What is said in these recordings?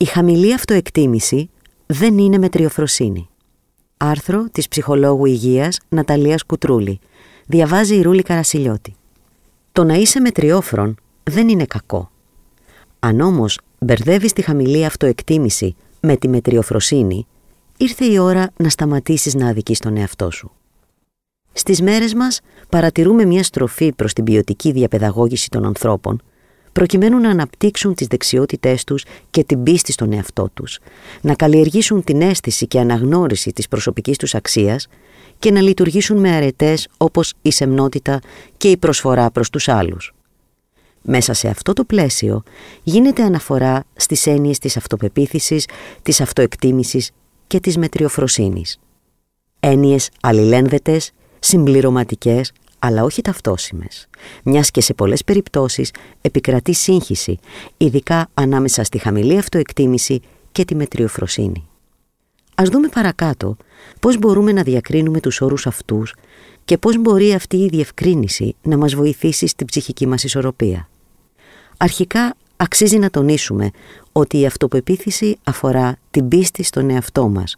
Η χαμηλή αυτοεκτίμηση δεν είναι μετριοφροσύνη. Άρθρο της ψυχολόγου υγείας Ναταλίας Κουτρούλη. Διαβάζει η Ρούλη Καρασιλιώτη. Το να είσαι μετριόφρον δεν είναι κακό. Αν όμως μπερδεύεις τη χαμηλή αυτοεκτίμηση με τη μετριοφροσύνη, ήρθε η ώρα να σταματήσεις να αδικείς τον εαυτό σου. Στις μέρες μας παρατηρούμε μια στροφή προς την ποιοτική διαπαιδαγώγηση των ανθρώπων, προκειμένου να αναπτύξουν τις δεξιότητές τους και την πίστη στον εαυτό τους, να καλλιεργήσουν την αίσθηση και αναγνώριση της προσωπικής τους αξίας και να λειτουργήσουν με αρετές όπως η σεμνότητα και η προσφορά προς τους άλλους. Μέσα σε αυτό το πλαίσιο γίνεται αναφορά στις έννοιες της αυτοπεποίθησης, της αυτοεκτίμησης και της μετριοφροσύνης. Έννοιες αλληλένδετες, συμπληρωματικές, αλλά όχι ταυτόσιμες, μιας και σε πολλές περιπτώσεις επικρατεί σύγχυση, ειδικά ανάμεσα στη χαμηλή αυτοεκτίμηση και τη μετριοφροσύνη. Ας δούμε παρακάτω πώς μπορούμε να διακρίνουμε τους όρους αυτούς και πώς μπορεί αυτή η διευκρίνηση να μας βοηθήσει στην ψυχική μας ισορροπία. Αρχικά αξίζει να τονίσουμε ότι η αυτοπεποίθηση αφορά την πίστη στον εαυτό μας,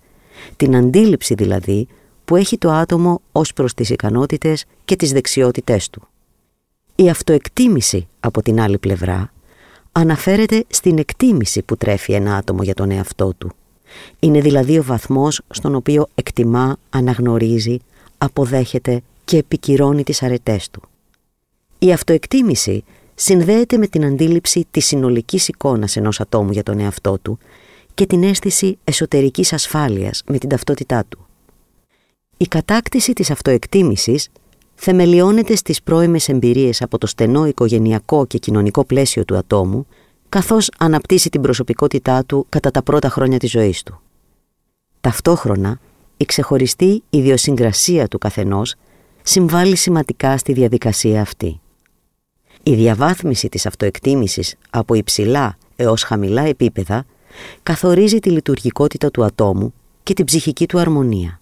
την αντίληψη δηλαδή που έχει το άτομο ως προς τις ικανότητες και τις δεξιότητές του. Η αυτοεκτίμηση από την άλλη πλευρά αναφέρεται στην εκτίμηση που τρέφει ένα άτομο για τον εαυτό του. Είναι δηλαδή ο βαθμός στον οποίο εκτιμά, αναγνωρίζει, αποδέχεται και επικυρώνει τις αρετές του. Η αυτοεκτίμηση συνδέεται με την αντίληψη της συνολικής εικόνας ενός ατόμου για τον εαυτό του και την αίσθηση εσωτερικής ασφάλειας με την ταυτότητά του. Η κατάκτηση της αυτοεκτίμησης θεμελιώνεται στις πρώιμες εμπειρίες από το στενό οικογενειακό και κοινωνικό πλαίσιο του ατόμου, καθώς αναπτύσσει την προσωπικότητά του κατά τα πρώτα χρόνια της ζωής του. Ταυτόχρονα, η ξεχωριστή ιδιοσυγκρασία του καθενός συμβάλλει σημαντικά στη διαδικασία αυτή. Η διαβάθμιση της αυτοεκτίμησης από υψηλά έως χαμηλά επίπεδα καθορίζει τη λειτουργικότητα του ατόμου και την ψυχική του αρμονία.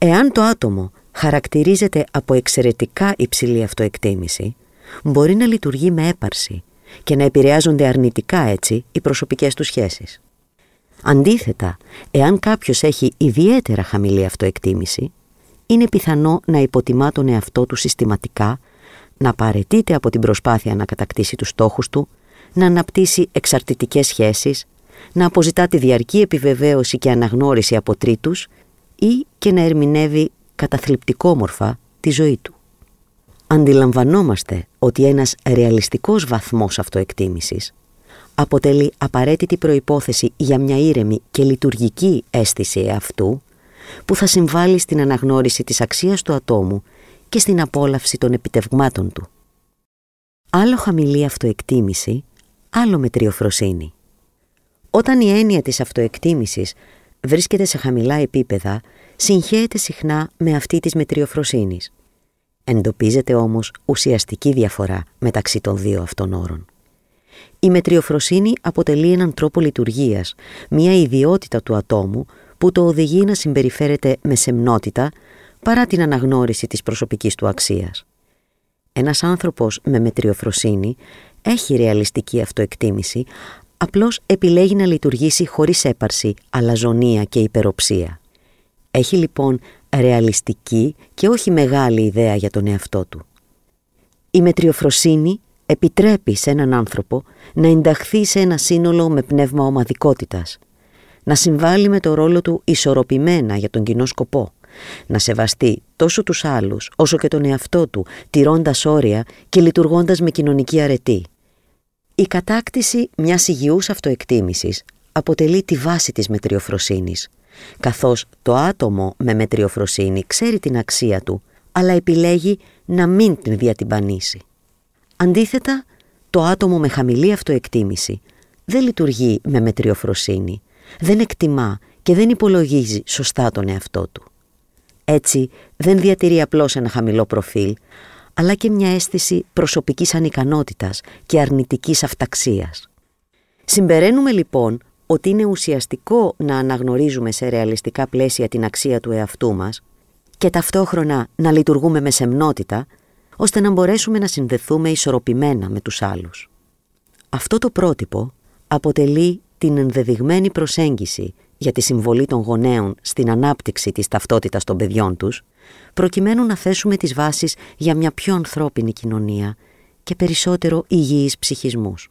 Εάν το άτομο χαρακτηρίζεται από εξαιρετικά υψηλή αυτοεκτίμηση, μπορεί να λειτουργεί με έπαρση και να επηρεάζονται αρνητικά έτσι οι προσωπικές του σχέσεις. Αντίθετα, εάν κάποιος έχει ιδιαίτερα χαμηλή αυτοεκτίμηση, είναι πιθανό να υποτιμά τον εαυτό του συστηματικά, να παρετείται από την προσπάθεια να κατακτήσει τους στόχους του, να αναπτύσσει εξαρτητικές σχέσεις, να αποζητά τη διαρκή επιβεβαίωση και αναγνώριση από τρίτους ή και να ερμηνεύει καταθλιπτικόμορφα τη ζωή του. Αντιλαμβανόμαστε ότι ένας ρεαλιστικός βαθμός αυτοεκτίμησης αποτελεί απαραίτητη προϋπόθεση για μια ήρεμη και λειτουργική αίσθηση αυτού που θα συμβάλλει στην αναγνώριση της αξίας του ατόμου και στην απόλαυση των επιτευγμάτων του. Άλλο χαμηλή αυτοεκτίμηση, άλλο μετριοφροσύνη. Όταν η έννοια της αυτοεκτίμησης βρίσκεται σε χαμηλά επίπεδα, συγχέεται συχνά με αυτή της μετριοφροσύνης. Εντοπίζεται όμως ουσιαστική διαφορά μεταξύ των δύο αυτών όρων. Η μετριοφροσύνη αποτελεί έναν τρόπο λειτουργίας, μια ιδιότητα του ατόμου που το οδηγεί να συμπεριφέρεται με σεμνότητα παρά την αναγνώριση της προσωπικής του αξίας. Ένας άνθρωπος με μετριοφροσύνη έχει ρεαλιστική αυτοεκτίμηση, απλώς επιλέγει να λειτουργήσει χωρίς έπαρση, αλαζονία και υπεροψία. Έχει λοιπόν ρεαλιστική και όχι μεγάλη ιδέα για τον εαυτό του. Η μετριοφροσύνη επιτρέπει σε έναν άνθρωπο να ενταχθεί σε ένα σύνολο με πνεύμα ομαδικότητας, να συμβάλλει με το ρόλο του ισορροπημένα για τον κοινό σκοπό, να σεβαστεί τόσο τους άλλους όσο και τον εαυτό του, τηρώντας όρια και λειτουργώντας με κοινωνική αρετή. Η κατάκτηση μιας υγιούς αυτοεκτίμησης αποτελεί τη βάση της μετριοφροσύνης, καθώς το άτομο με μετριοφροσύνη ξέρει την αξία του, αλλά επιλέγει να μην την διατυμπανίσει. Αντίθετα, το άτομο με χαμηλή αυτοεκτίμηση δεν λειτουργεί με μετριοφροσύνη, δεν εκτιμά και δεν υπολογίζει σωστά τον εαυτό του. Έτσι, δεν διατηρεί απλώς ένα χαμηλό προφίλ, αλλά και μια αίσθηση προσωπικής ανικανότητας και αρνητικής αυταξίας. Συμπεραίνουμε λοιπόν ότι είναι ουσιαστικό να αναγνωρίζουμε σε ρεαλιστικά πλαίσια την αξία του εαυτού μας και ταυτόχρονα να λειτουργούμε με σεμνότητα, ώστε να μπορέσουμε να συνδεθούμε ισορροπημένα με τους άλλους. Αυτό το πρότυπο αποτελεί την ενδεδειγμένη προσέγγιση για τη συμβολή των γονέων στην ανάπτυξη της ταυτότητας των παιδιών τους, προκειμένου να θέσουμε τις βάσεις για μια πιο ανθρώπινη κοινωνία και περισσότερο υγιείς ψυχισμούς.